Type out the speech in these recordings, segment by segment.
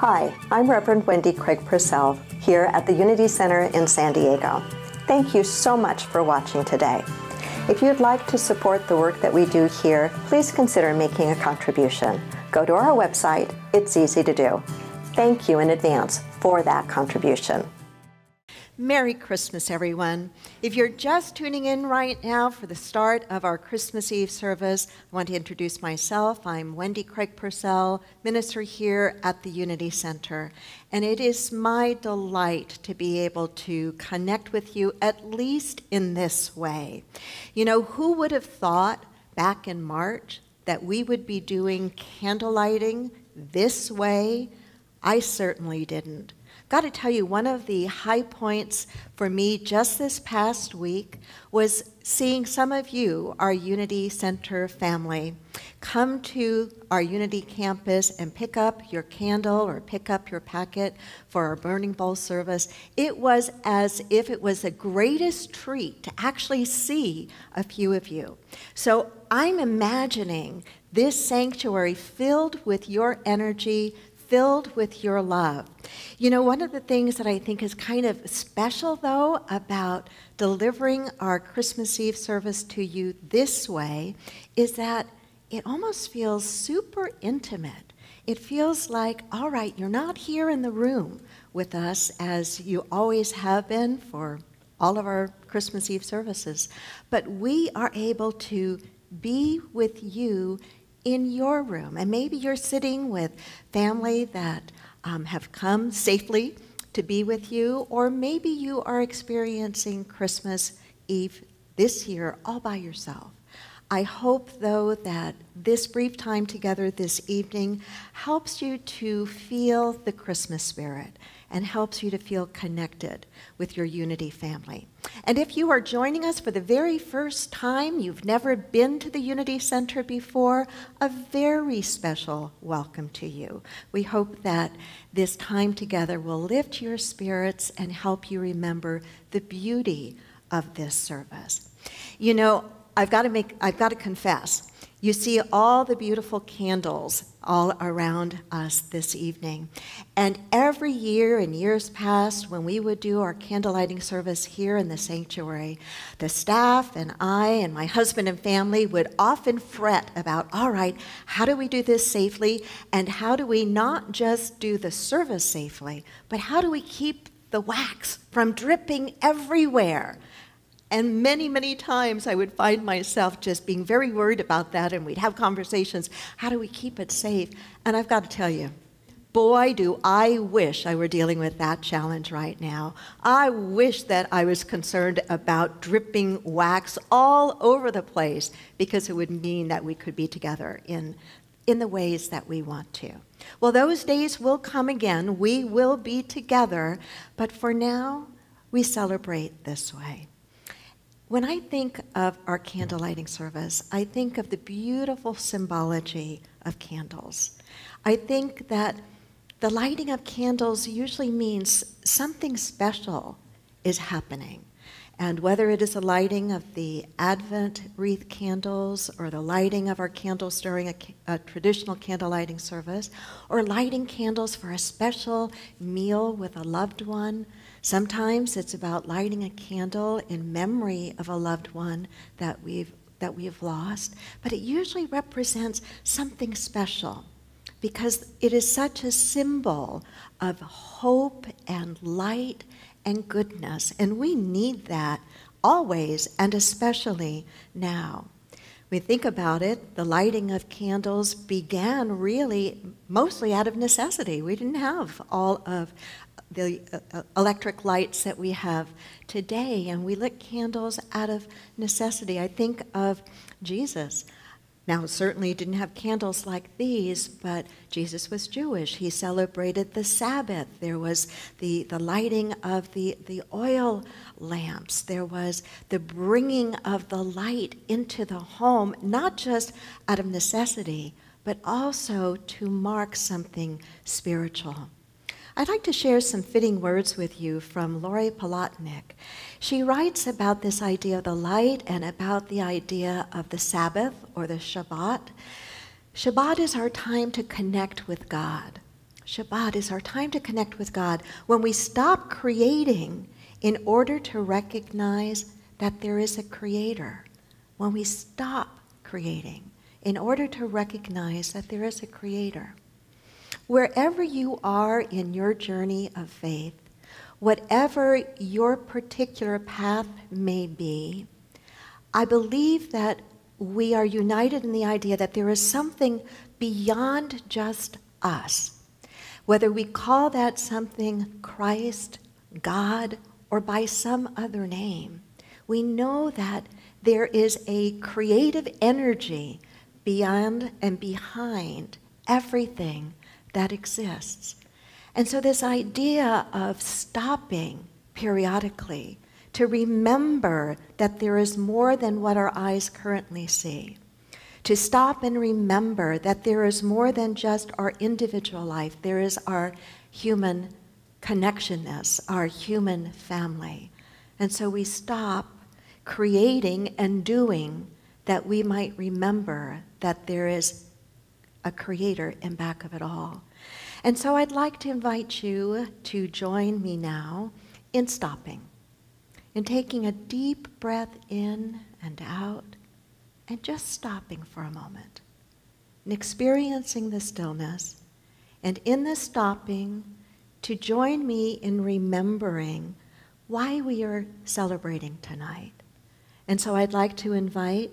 Hi, I'm Reverend Wendy Craig Purcell here at the Unity Center in San Diego. Thank you so much for watching today. If you'd like to support the work that we do here, please consider making a contribution. Go to our website, it's easy to do. Thank you in advance for that contribution. Merry Christmas, everyone. If you're just tuning in right now for the start of our Christmas Eve service, I want to introduce myself. I'm Wendy Craig Purcell, minister here at the Unity Center. And it is my delight to be able to connect with you at least in this way. You know, who would have thought back in March that we would be doing candle lighting this way? I certainly didn't. Got to tell you, one of the high points for me just this past week was seeing some of you, our Unity Center family, come to our Unity campus and pick up your candle or pick up your packet for our Burning Bowl service. It was as if it was the greatest treat to actually see a few of you. So I'm imagining this sanctuary filled with your energy, filled with your love. You know, one of the things that I think is kind of special, though, about delivering our Christmas Eve service to you this way is that it almost feels super intimate. It feels like, all right, you're not here in the room with us as you always have been for all of our Christmas Eve services, but we are able to be with you in your room. And maybe you're sitting with family that um, have come safely to be with you, or maybe you are experiencing Christmas Eve this year all by yourself. I hope, though, that this brief time together this evening helps you to feel the Christmas spirit and helps you to feel connected with your Unity family. And if you are joining us for the very first time, you've never been to the Unity Center before, a very special welcome to you. We hope that this time together will lift your spirits and help you remember the beauty of this service. You know, I've got to make I've got to confess you see all the beautiful candles all around us this evening. And every year in years past, when we would do our candle lighting service here in the sanctuary, the staff and I and my husband and family would often fret about all right, how do we do this safely? And how do we not just do the service safely, but how do we keep the wax from dripping everywhere? And many, many times I would find myself just being very worried about that, and we'd have conversations. How do we keep it safe? And I've got to tell you, boy, do I wish I were dealing with that challenge right now. I wish that I was concerned about dripping wax all over the place because it would mean that we could be together in, in the ways that we want to. Well, those days will come again. We will be together, but for now, we celebrate this way. When I think of our candle lighting service, I think of the beautiful symbology of candles. I think that the lighting of candles usually means something special is happening. And whether it is the lighting of the Advent wreath candles, or the lighting of our candles during a, a, traditional candle lighting service, or lighting candles for a special meal with a loved one, Sometimes it's about lighting a candle in memory of a loved one that we've, that we have lost, but it usually represents something special because it is such a symbol of hope and light and goodness, and we need that always and especially now. We think about it, the lighting of candles began really mostly out of necessity. We didn't have all of the uh, electric lights that we have today, and we lit candles out of necessity. I think of Jesus. Now, certainly didn't have candles like these, but Jesus was Jewish. He celebrated the Sabbath. There was the, the lighting of the, the oil lamps. There was the bringing of the light into the home, not just out of necessity, but also to mark something spiritual. I'd like to share some fitting words with you from Lori Palatnik. She writes about this idea of the light and about the idea of the Sabbath or the Shabbat. Shabbat is our time to connect with God. Shabbat is our time to connect with God when we stop creating in order to recognize that there is a creator. When we stop creating in order to recognize that there is a creator. Wherever you are in your journey of faith, whatever your particular path may be, I believe that we are united in the idea that there is something beyond just us. Whether we call that something Christ, God, or by some other name, we know that there is a creative energy beyond and behind everything that exists. And so, this idea of stopping periodically to remember that there is more than what our eyes currently see, to stop and remember that there is more than just our individual life, there is our human connectionness, our human family. And so we stop creating and doing that we might remember that there is a creator in back of it all. And so I'd like to invite you to join me now in stopping, in taking a deep breath in and out, and just stopping for a moment, and experiencing the stillness. And in the stopping, to join me in remembering why we are celebrating tonight. And so I'd like to invite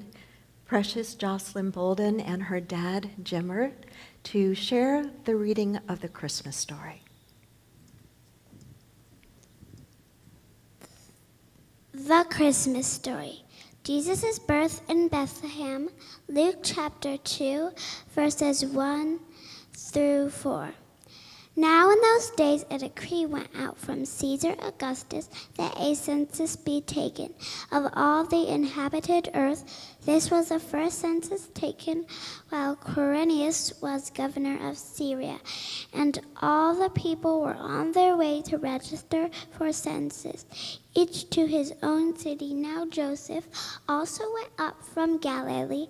precious Jocelyn Bolden and her dad, Jimmer, to share the reading of the Christmas story. The Christmas Story Jesus' birth in Bethlehem, Luke chapter 2, verses 1 through 4. Now, in those days, a decree went out from Caesar Augustus that a census be taken of all the inhabited earth. This was the first census taken while Quirinius was governor of Syria, and all the people were on their way to register for census, each to his own city. Now, Joseph also went up from Galilee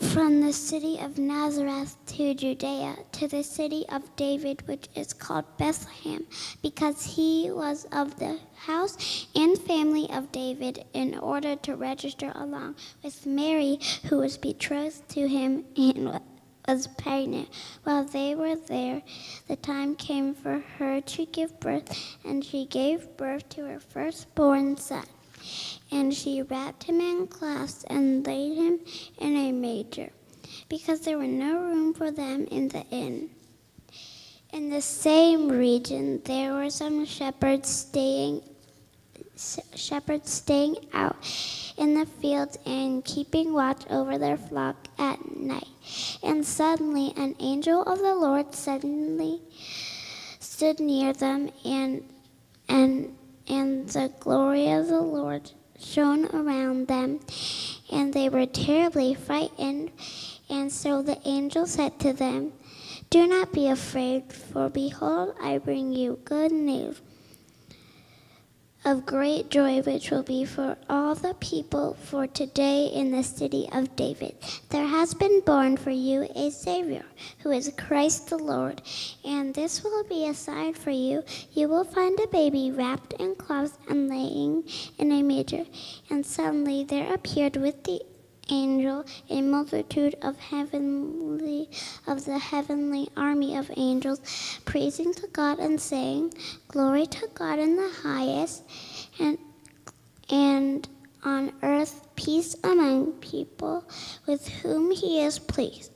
from the city of Nazareth to Judea, to the city of David, which is called Bethlehem, because he was of the house and family of David, in order to register along with Mary, who was betrothed to him and was pregnant. While they were there, the time came for her to give birth, and she gave birth to her firstborn son and she wrapped him in cloths and laid him in a manger, because there was no room for them in the inn. In the same region, there were some shepherds staying shepherds staying out in the fields and keeping watch over their flock at night. And suddenly an angel of the Lord suddenly stood near them and and and the glory of the Lord shone around them, and they were terribly frightened. And so the angel said to them, Do not be afraid, for behold, I bring you good news of great joy, which will be for all the people. For today in the city of David there has been born for you a Savior, who is Christ the Lord. And this will be a sign for you. You will find a baby wrapped in cloths and laying in a manger. And suddenly there appeared with the angel a multitude of heavenly of the heavenly army of angels praising to God and saying glory to God in the highest and and on earth peace among people with whom he is pleased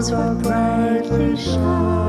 Savior's birth.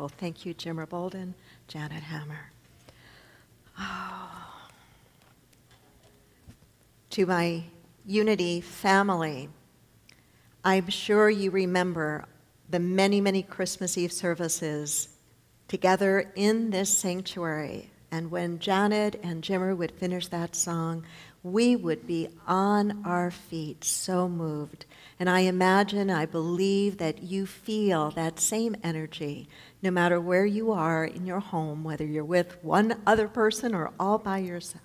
Absolutely. Thank you, Jimmer Bolden, Janet Hammer. Oh. To my Unity family, I'm sure you remember the many, many Christmas Eve services together in this sanctuary. And when Janet and Jimmer would finish that song, we would be on our feet, so moved. And I imagine, I believe that you feel that same energy no matter where you are in your home, whether you're with one other person or all by yourself.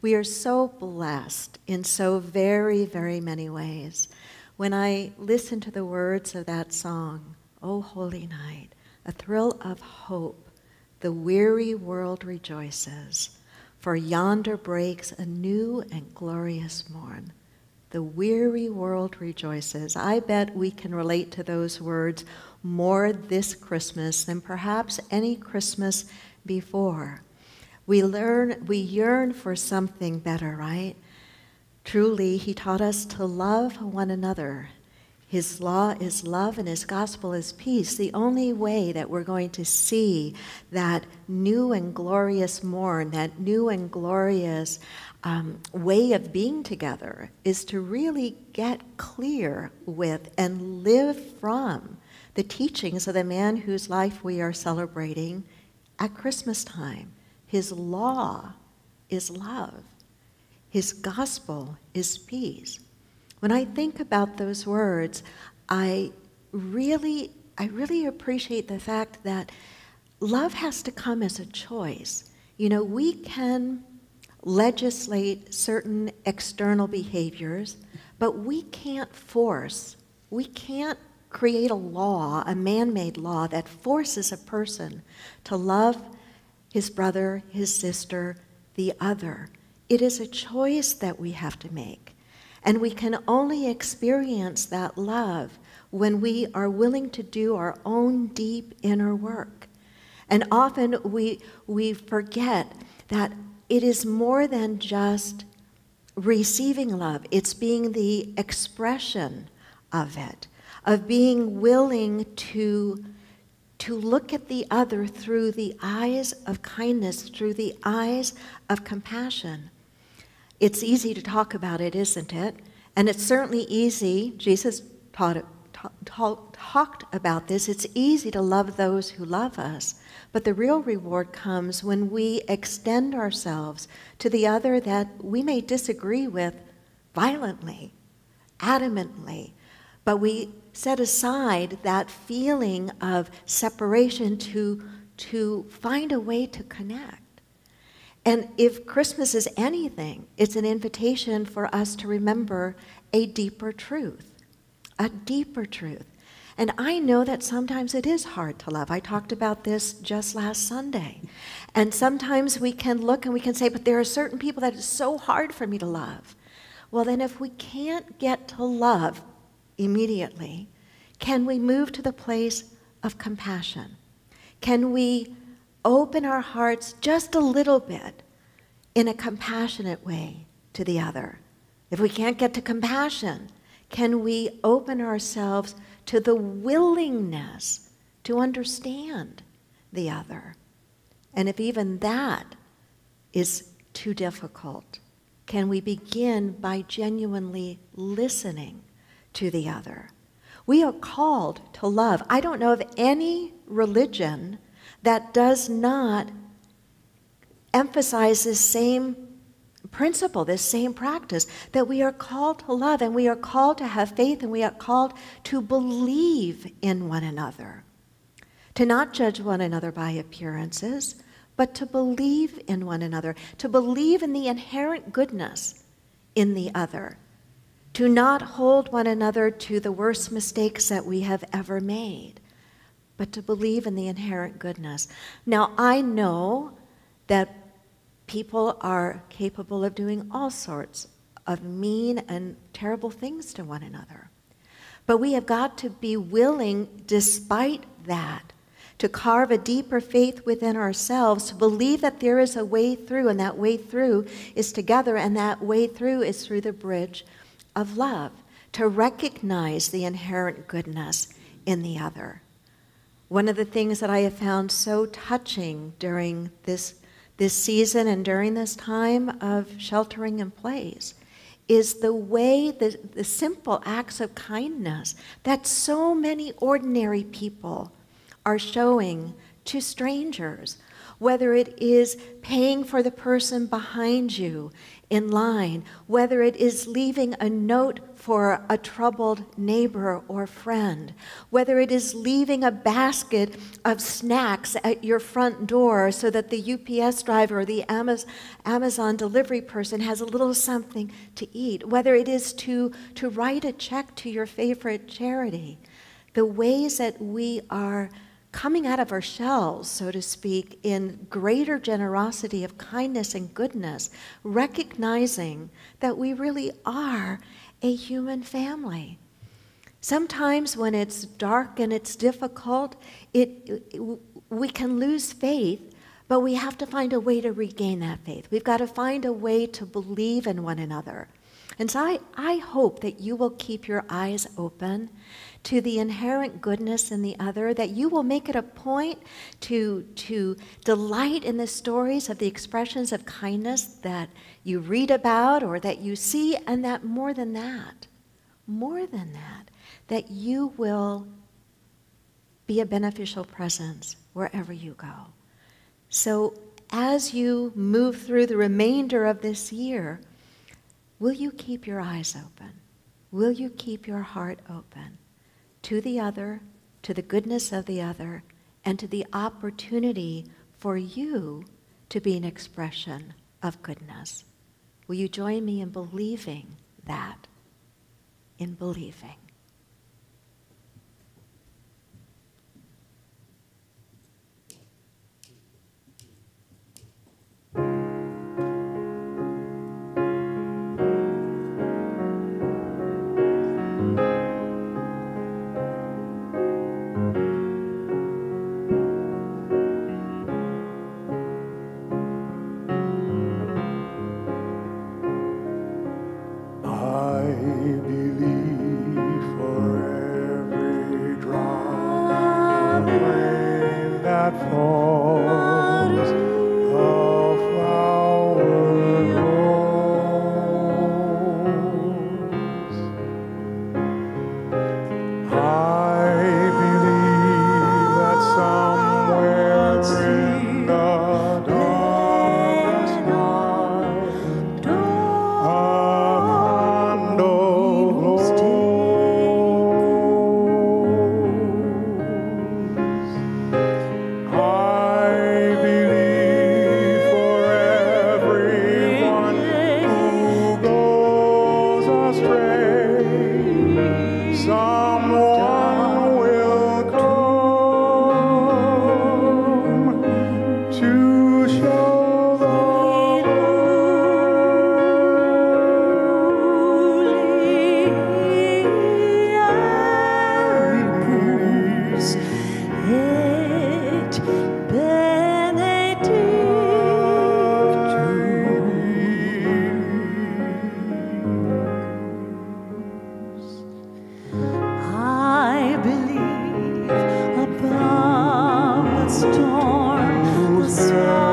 We are so blessed in so very, very many ways. When I listen to the words of that song, O Holy Night, a thrill of hope, the weary world rejoices, for yonder breaks a new and glorious morn. The weary world rejoices. I bet we can relate to those words more this Christmas than perhaps any Christmas before. We learn, we yearn for something better, right? Truly, he taught us to love one another. His law is love and his gospel is peace. The only way that we're going to see that new and glorious morn, that new and glorious um, way of being together, is to really get clear with and live from the teachings of the man whose life we are celebrating at Christmas time. His law is love. His gospel is peace. When I think about those words, I really, I really appreciate the fact that love has to come as a choice. You know, we can legislate certain external behaviors, but we can't force, we can't create a law, a man made law, that forces a person to love his brother, his sister, the other. It is a choice that we have to make. And we can only experience that love when we are willing to do our own deep inner work. And often we, we forget that it is more than just receiving love, it's being the expression of it, of being willing to, to look at the other through the eyes of kindness, through the eyes of compassion. It's easy to talk about it, isn't it? And it's certainly easy, Jesus taught it, talked about this, it's easy to love those who love us. But the real reward comes when we extend ourselves to the other that we may disagree with violently, adamantly, but we set aside that feeling of separation to, to find a way to connect. And if Christmas is anything, it's an invitation for us to remember a deeper truth, a deeper truth. And I know that sometimes it is hard to love. I talked about this just last Sunday. And sometimes we can look and we can say, but there are certain people that it's so hard for me to love. Well, then, if we can't get to love immediately, can we move to the place of compassion? Can we open our hearts just a little bit in a compassionate way to the other. If we can't get to compassion, can we open ourselves to the willingness to understand the other? And if even that is too difficult, can we begin by genuinely listening to the other? We are called to love. I don't know of any religion that does not emphasize this same principle, this same practice, that we are called to love and we are called to have faith and we are called to believe in one another. To not judge one another by appearances, but to believe in one another, to believe in the inherent goodness in the other, to not hold one another to the worst mistakes that we have ever made, but to believe in the inherent goodness. Now, I know that people are capable of doing all sorts of mean and terrible things to one another. But we have got to be willing, despite that, to carve a deeper faith within ourselves, to believe that there is a way through, and that way through is together, and that way through is through the bridge of love, to recognize the inherent goodness in the other. One of the things that I have found so touching during this, this season and during this time of sheltering in place is the way, the, the simple acts of kindness that so many ordinary people are showing to strangers. Whether it is paying for the person behind you in line, whether it is leaving a note for a troubled neighbor or friend, whether it is leaving a basket of snacks at your front door so that the UPS driver or the Amazon delivery person has a little something to eat, whether it is to, to write a check to your favorite charity. The ways that we are coming out of our shells, so to speak, in greater generosity of kindness and goodness, recognizing that we really are a human family. Sometimes when it's dark and it's difficult, it, it, we can lose faith, but we have to find a way to regain that faith. We've got to find a way to believe in one another. And so I, I hope that you will keep your eyes open to the inherent goodness in the other, that you will make it a point to, to delight in the stories of the expressions of kindness that you read about or that you see, and that more than that, more than that, that you will be a beneficial presence wherever you go. So, as you move through the remainder of this year, will you keep your eyes open? Will you keep your heart open? To the other, to the goodness of the other, and to the opportunity for you to be an expression of goodness. Will you join me in believing that? In believing. soul.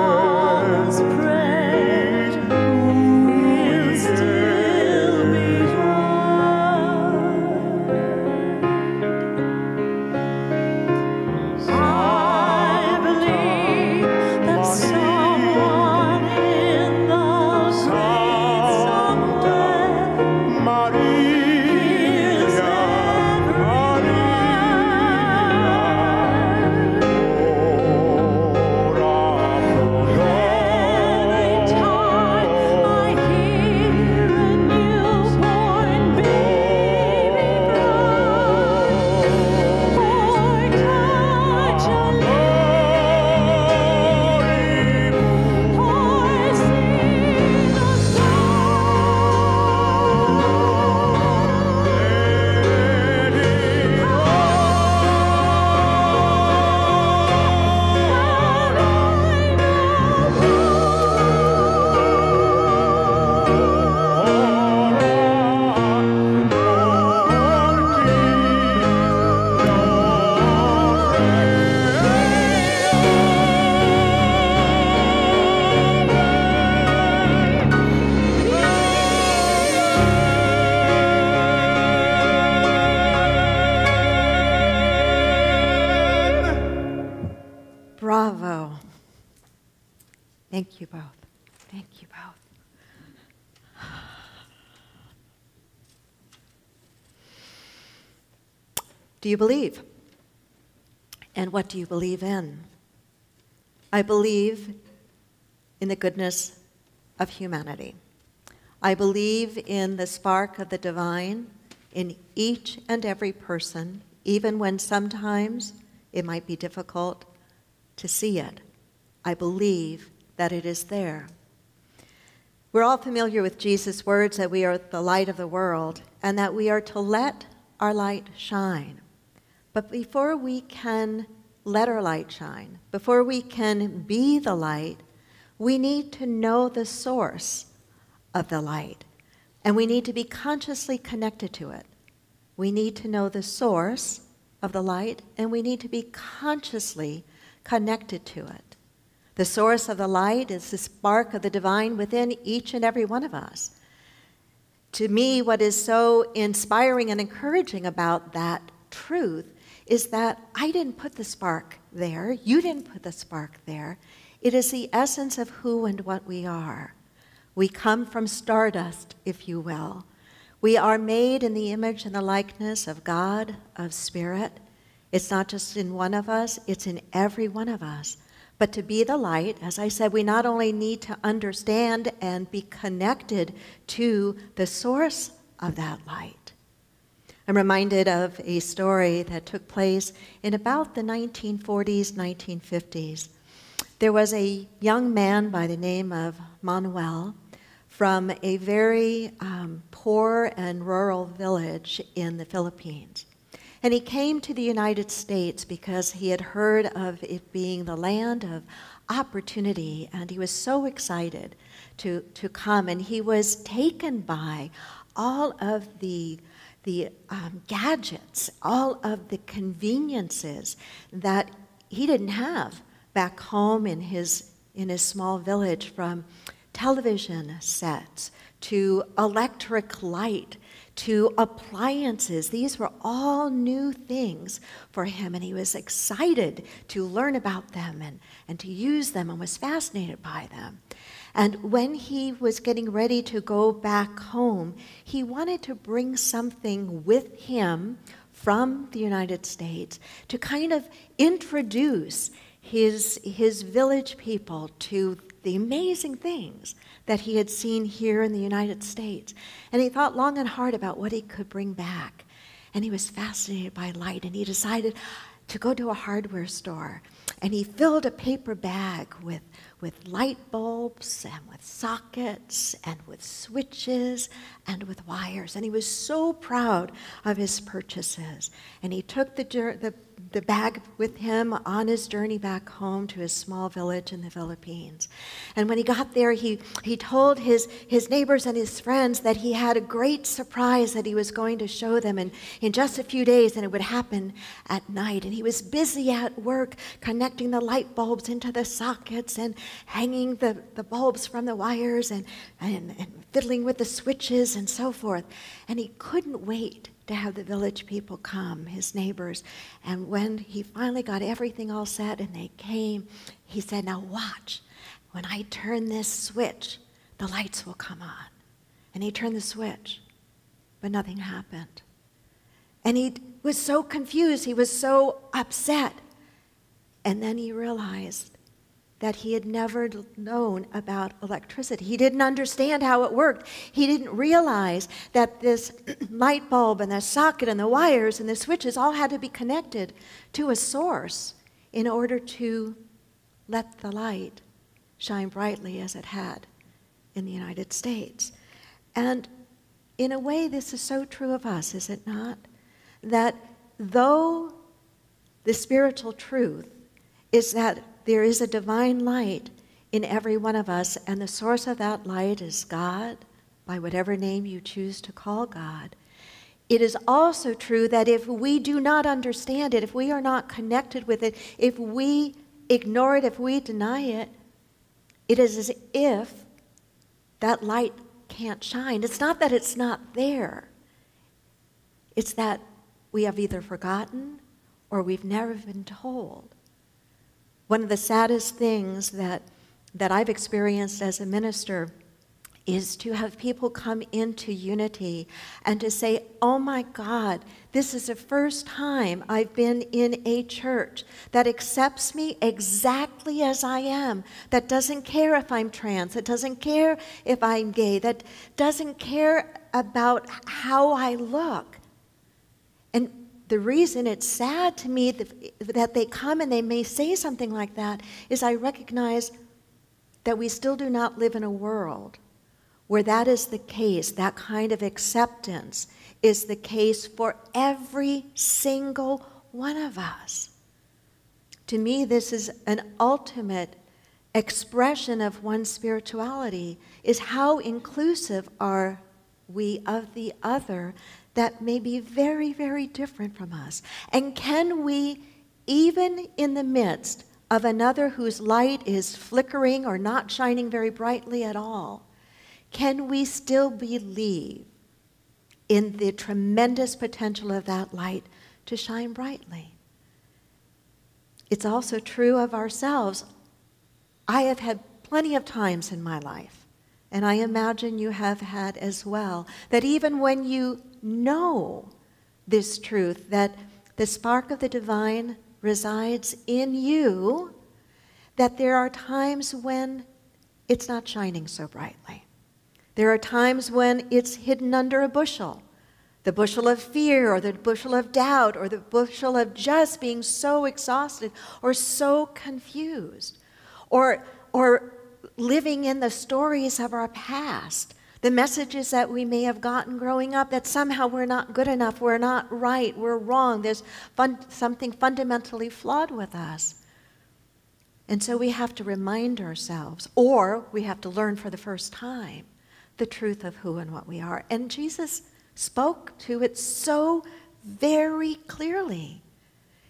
Do you believe? And what do you believe in? I believe in the goodness of humanity. I believe in the spark of the divine in each and every person, even when sometimes it might be difficult to see it. I believe that it is there. We're all familiar with Jesus' words that we are the light of the world and that we are to let our light shine. But before we can let our light shine, before we can be the light, we need to know the source of the light. And we need to be consciously connected to it. We need to know the source of the light, and we need to be consciously connected to it. The source of the light is the spark of the divine within each and every one of us. To me, what is so inspiring and encouraging about that truth is that I didn't put the spark there, you didn't put the spark there. It is the essence of who and what we are. We come from stardust, if you will. We are made in the image and the likeness of God, of Spirit. It's not just in one of us, it's in every one of us. But to be the light, as I said, we not only need to understand and be connected to the source of that light. I'm reminded of a story that took place in about the 1940s, 1950s. There was a young man by the name of Manuel from a very um, poor and rural village in the Philippines. And he came to the United States because he had heard of it being the land of opportunity, and he was so excited to, to come. And he was taken by all of the, the um, gadgets, all of the conveniences that he didn't have back home in his, in his small village from television sets to electric light to appliances. These were all new things for him, and he was excited to learn about them and, and to use them and was fascinated by them. And when he was getting ready to go back home, he wanted to bring something with him from the United States to kind of introduce his, his village people to the amazing things that he had seen here in the United States. And he thought long and hard about what he could bring back. And he was fascinated by light, and he decided to go to a hardware store. And he filled a paper bag with, with light bulbs and with sockets and with switches and with wires. And he was so proud of his purchases. And he took the, the the bag with him on his journey back home to his small village in the Philippines. And when he got there, he, he told his, his neighbors and his friends that he had a great surprise that he was going to show them in, in just a few days, and it would happen at night. And he was busy at work connecting the light bulbs into the sockets and hanging the, the bulbs from the wires and, and, and fiddling with the switches and so forth. And he couldn't wait to have the village people come, his neighbors. And when he finally got everything all set and they came, he said, Now watch. When I turn this switch, the lights will come on. And he turned the switch, but nothing happened. And he was so confused, he was so upset. And then he realized that he had never known about electricity. He didn't understand how it worked. He didn't realize that this light bulb and the socket and the wires and the switches all had to be connected to a source in order to let the light shine brightly as it had in the United States. And in a way, this is so true of us, is it not? That though the spiritual truth is that there is a divine light in every one of us, and the source of that light is God, by whatever name you choose to call God. It is also true that if we do not understand it, if we are not connected with it, if we ignore it, if we deny it, it is as if that light can't shine. It's not that it's not there, it's that we have either forgotten or we've never been told. One of the saddest things that that I've experienced as a minister is to have people come into unity and to say, Oh my God, this is the first time I've been in a church that accepts me exactly as I am, that doesn't care if I'm trans, that doesn't care if I'm gay, that doesn't care about how I look. And the reason it's sad to me that, they come and they may say something like that is I recognize that we still do not live in a world where that is the case, that kind of acceptance is the case for every single one of us. To me, this is an ultimate expression of one's spirituality is how inclusive are we of the other that may be very, very different from us? And can we, even in the midst of another whose light is flickering or not shining very brightly at all, can we still believe in the tremendous potential of that light to shine brightly? It's also true of ourselves. I have had plenty of times in my life, and I imagine you have had as well, that even when you know this truth, that the spark of the divine resides in you, that there are times when it's not shining so brightly. There are times when it's hidden under a bushel the bushel of fear, or the bushel of doubt, or the bushel of just being so exhausted or so confused, or, or living in the stories of our past, the messages that we may have gotten growing up that somehow we're not good enough, we're not right, we're wrong, there's fun, something fundamentally flawed with us. And so we have to remind ourselves, or we have to learn for the first time the truth of who and what we are. And Jesus spoke to it so very clearly.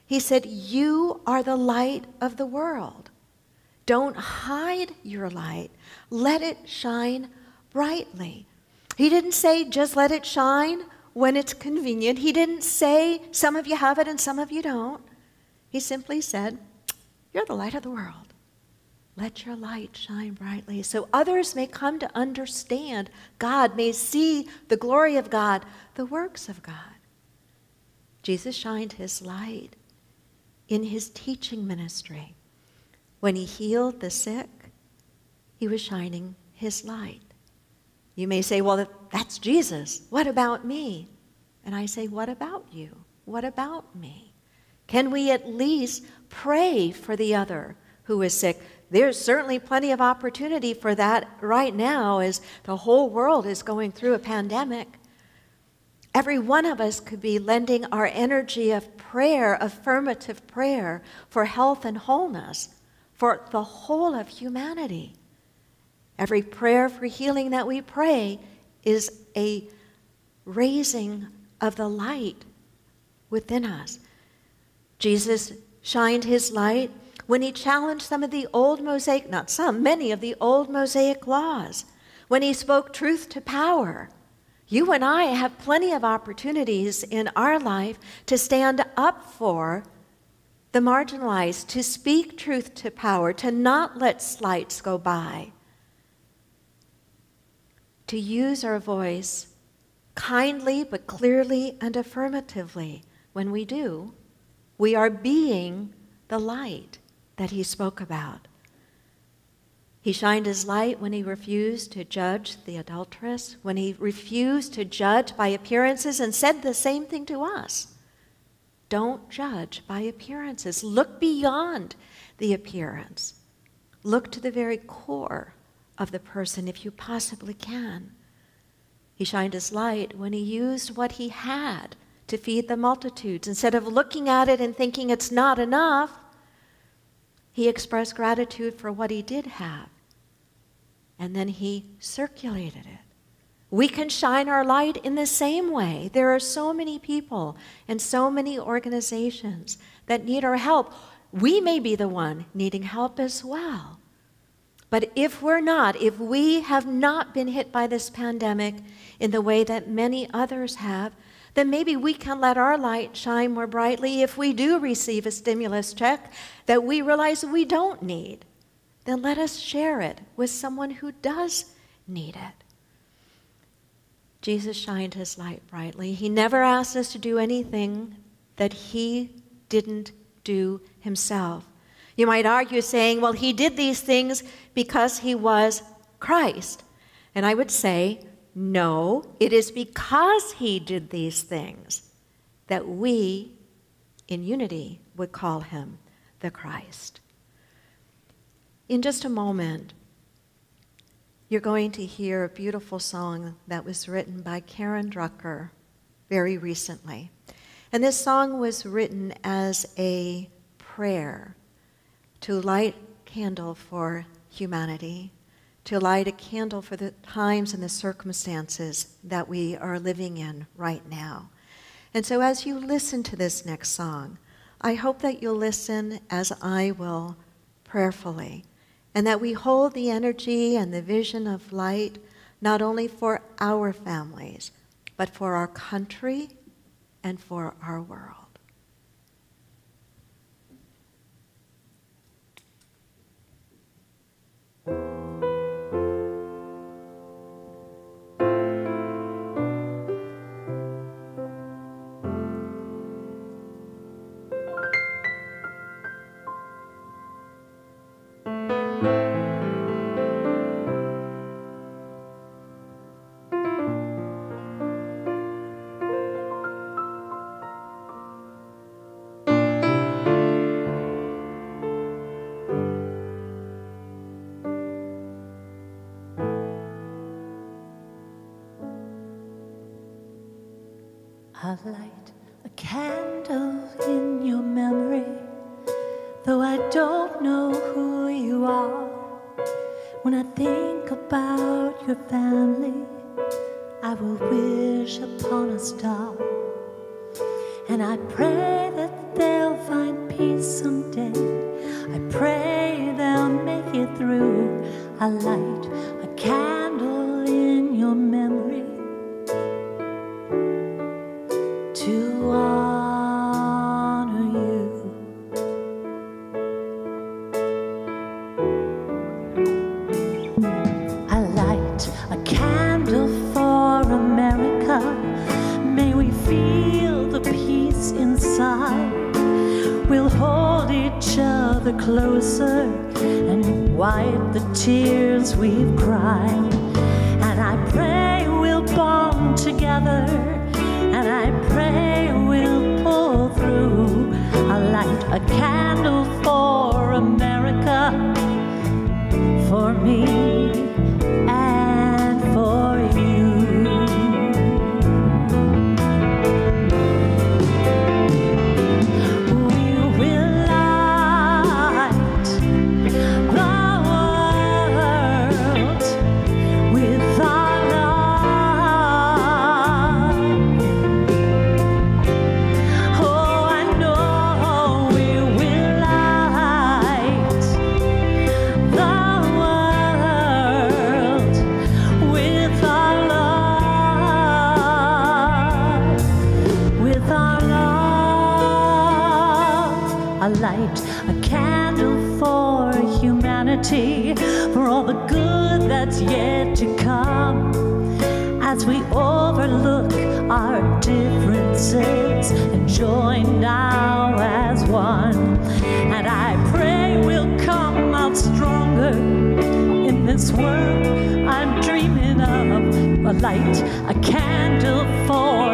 He said, You are the light of the world. Don't hide your light, let it shine brightly. He didn't say, Just let it shine when it's convenient. He didn't say, Some of you have it and some of you don't. He simply said, You're the light of the world. Let your light shine brightly so others may come to understand God, may see the glory of God, the works of God. Jesus shined his light in his teaching ministry. When he healed the sick, he was shining his light. You may say, well, that's Jesus. What about me? And I say, what about you? What about me? Can we at least pray for the other who is sick? there's certainly plenty of opportunity for that right now as the whole world is going through a pandemic. Every one of us could be lending our energy of prayer, affirmative prayer, for health and wholeness for the whole of humanity. Every prayer for healing that we pray is a raising of the light within us. Jesus shined his light when he challenged some of the old Mosaic, not some, many of the old Mosaic laws, when he spoke truth to power. You and I have plenty of opportunities in our life to stand up for the marginalized, to speak truth to power, to not let slights go by, to use our voice kindly but clearly and affirmatively. When we do, we are being the light that he spoke about. He shined his light when he refused to judge the adulteress, when he refused to judge by appearances and said the same thing to us. Don't judge by appearances. Look beyond the appearance. Look to the very core of the person if you possibly can. He shined his light when he used what he had to feed the multitudes. Instead of looking at it and thinking it's not enough, he expressed gratitude for what he did have, and then he circulated it. We can shine our light in the same way. There are so many people and so many organizations that need our help. We may be the one needing help as well. But if we're not, if we have not been hit by this pandemic in the way that many others have, then maybe we can let our light shine more brightly if we do receive a stimulus check that we realize we don't need. then let us share it with someone who does need it. Jesus shined his light brightly. He never asked us to do anything that he didn't do himself. You might argue, saying, well, he did these things because he was Christ. And I would say, no, it is because he did these things that we, in unity, would call him the Christ. In just a moment, you're going to hear a beautiful song that was written by Karen Drucker very recently. And this song was written as a prayer to light a candle for humanity, to light a candle for the times and the circumstances that we are living in right now. And so as you listen to this next song, I hope that you'll listen as I will prayerfully, and that we hold the energy and the vision of light not only for our families, but for our country and for our world. I'll light a candle in your memory, though I don't know who you are. When I think about your family, I will wish upon a star. And I pray that they'll find peace someday. I pray they'll make it through. I closer and wipe the tears we've cried. And I pray we'll bond together and I pray we'll pull through. I'll light a candle for America, for me light, a candle for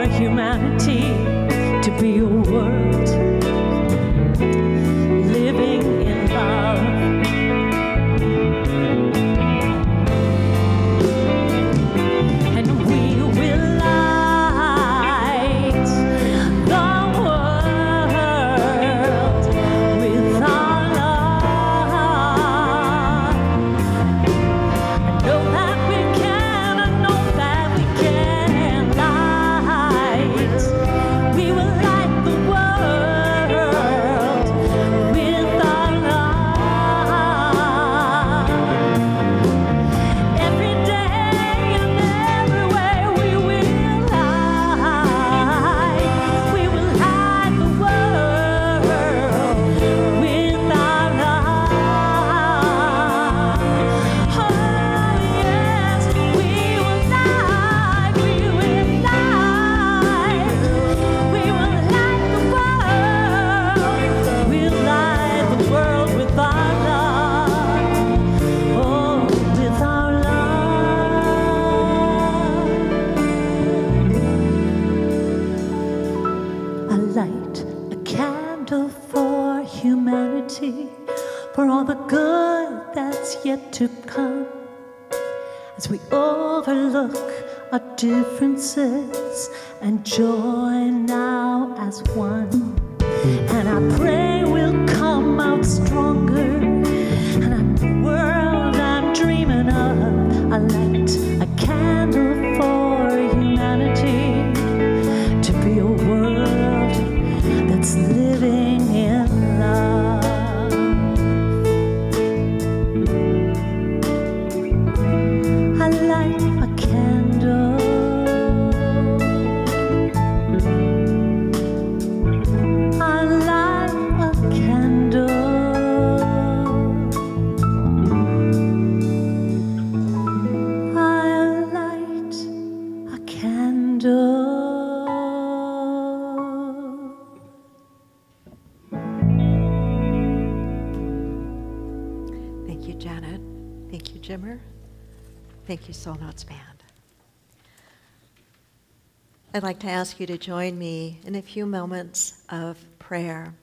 I'd like to ask you to join me in a few moments of prayer.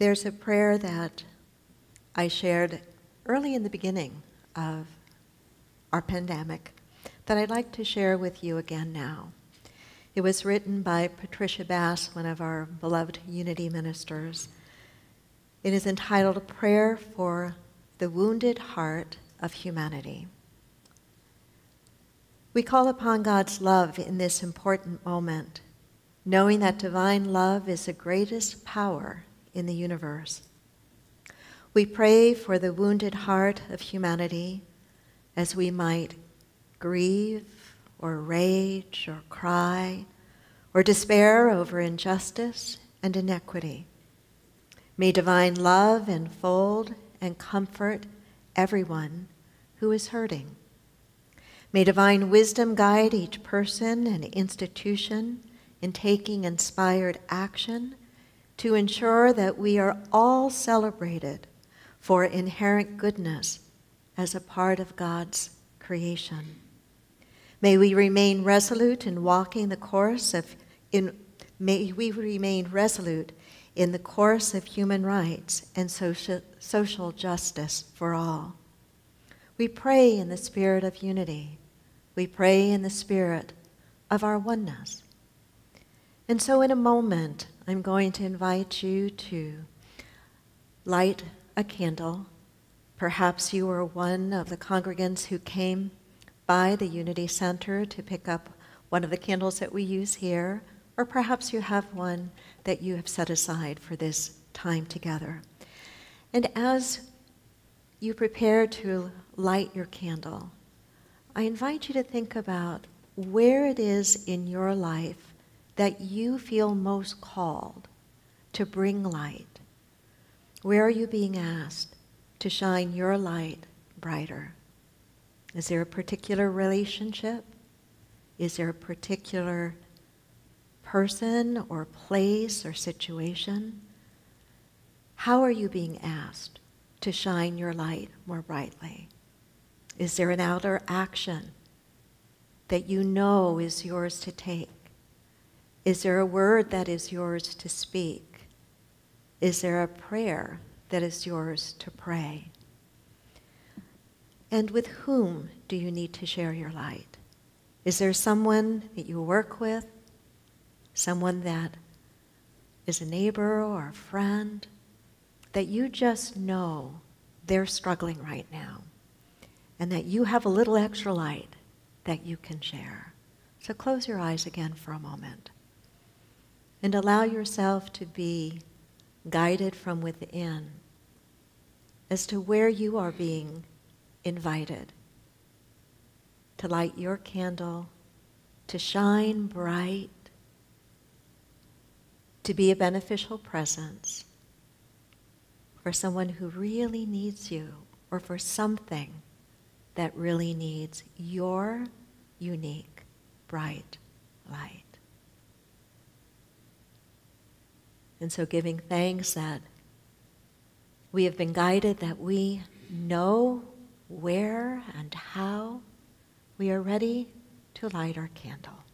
There's a prayer that I shared early in the beginning of our pandemic that I'd like to share with you again now. It was written by Patricia Bass, one of our beloved Unity ministers. It is entitled Prayer for the Wounded Heart of Humanity. We call upon God's love in this important moment, knowing that divine love is the greatest power in the universe. We pray for the wounded heart of humanity as we might grieve or rage or cry or despair over injustice and inequity. May divine love enfold and comfort everyone who is hurting. May divine wisdom guide each person and institution in taking inspired action to ensure that we are all celebrated for inherent goodness as a part of God's creation. May we remain resolute in walking the course of in may we remain resolute in the course of human rights and social, social justice for all. We pray in the spirit of unity. We pray in the spirit of our oneness. And so, in a moment, I'm going to invite you to light a candle. Perhaps you are one of the congregants who came by the Unity Center to pick up one of the candles that we use here, or perhaps you have one that you have set aside for this time together. And as you prepare to light your candle, I invite you to think about where it is in your life that you feel most called to bring light. Where are you being asked to shine your light brighter? Is there a particular relationship? Is there a particular person or place or situation? How are you being asked to shine your light more brightly? Is there an outer action that you know is yours to take? Is there a word that is yours to speak? Is there a prayer that is yours to pray? And with whom do you need to share your light? Is there someone that you work with? Someone that is a neighbor or a friend that you just know they're struggling right now and that you have a little extra light that you can share. So close your eyes again for a moment and allow yourself to be guided from within as to where you are being invited to light your candle, to shine bright, to be a beneficial presence for someone who really needs you or for something that really needs your unique, bright light. And so, giving thanks that we have been guided, that we know where and how we are ready to light our candle.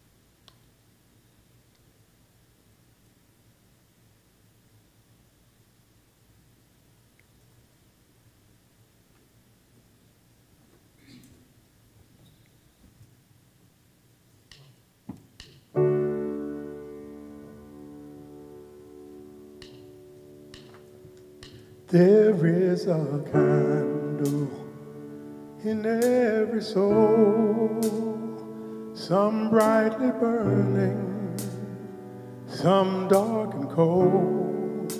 There is a candle in every soul, some brightly burning, some dark and cold.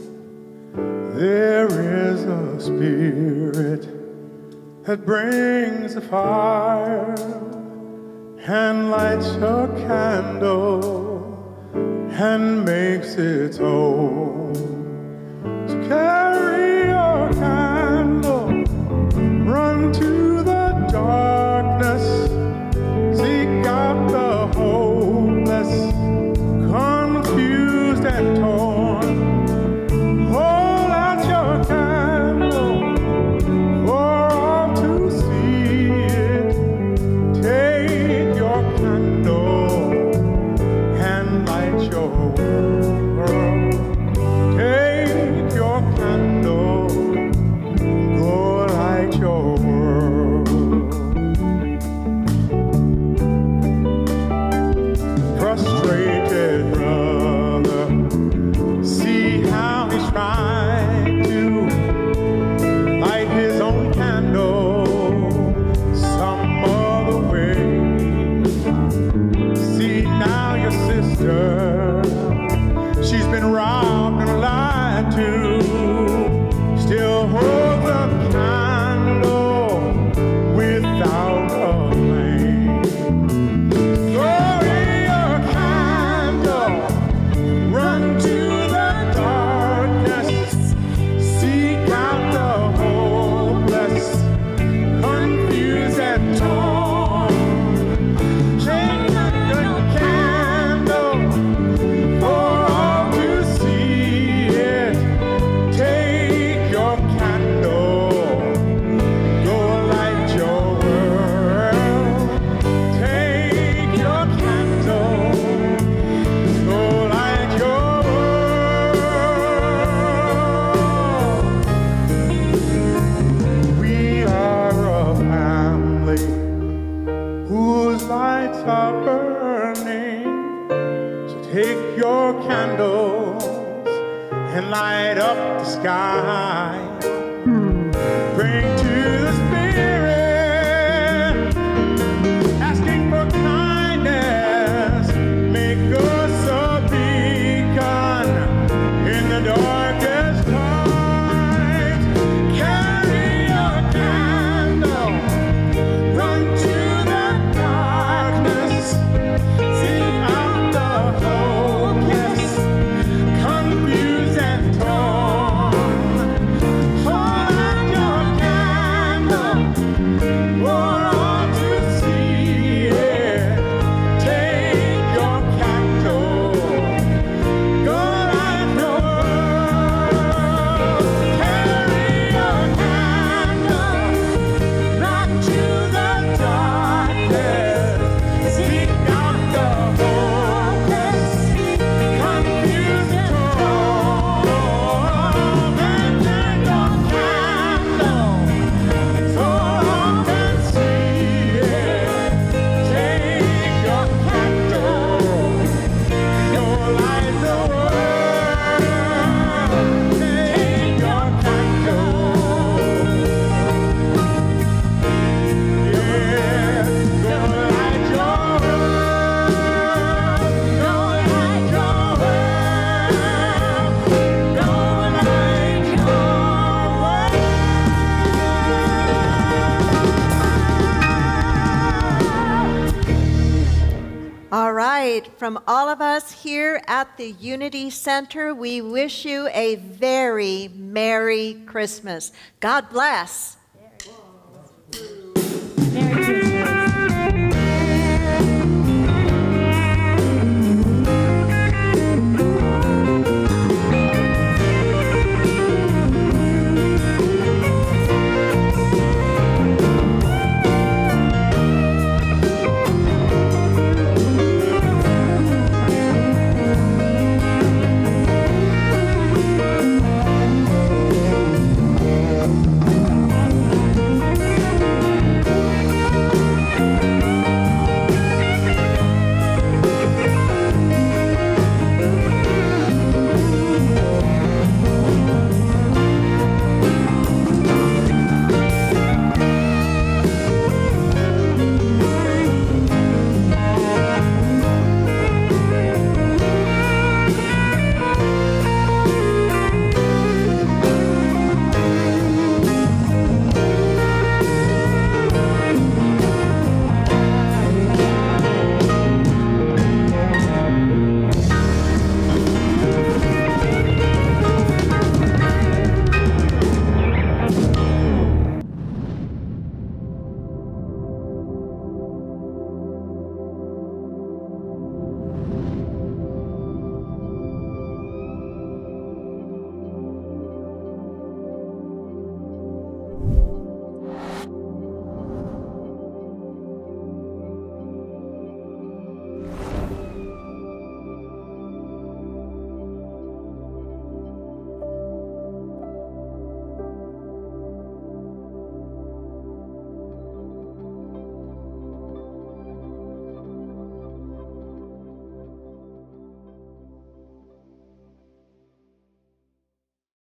There is a spirit that brings a fire and lights a candle and makes it own. from all of us here at the Unity Center, we wish you a very Merry Christmas. God bless.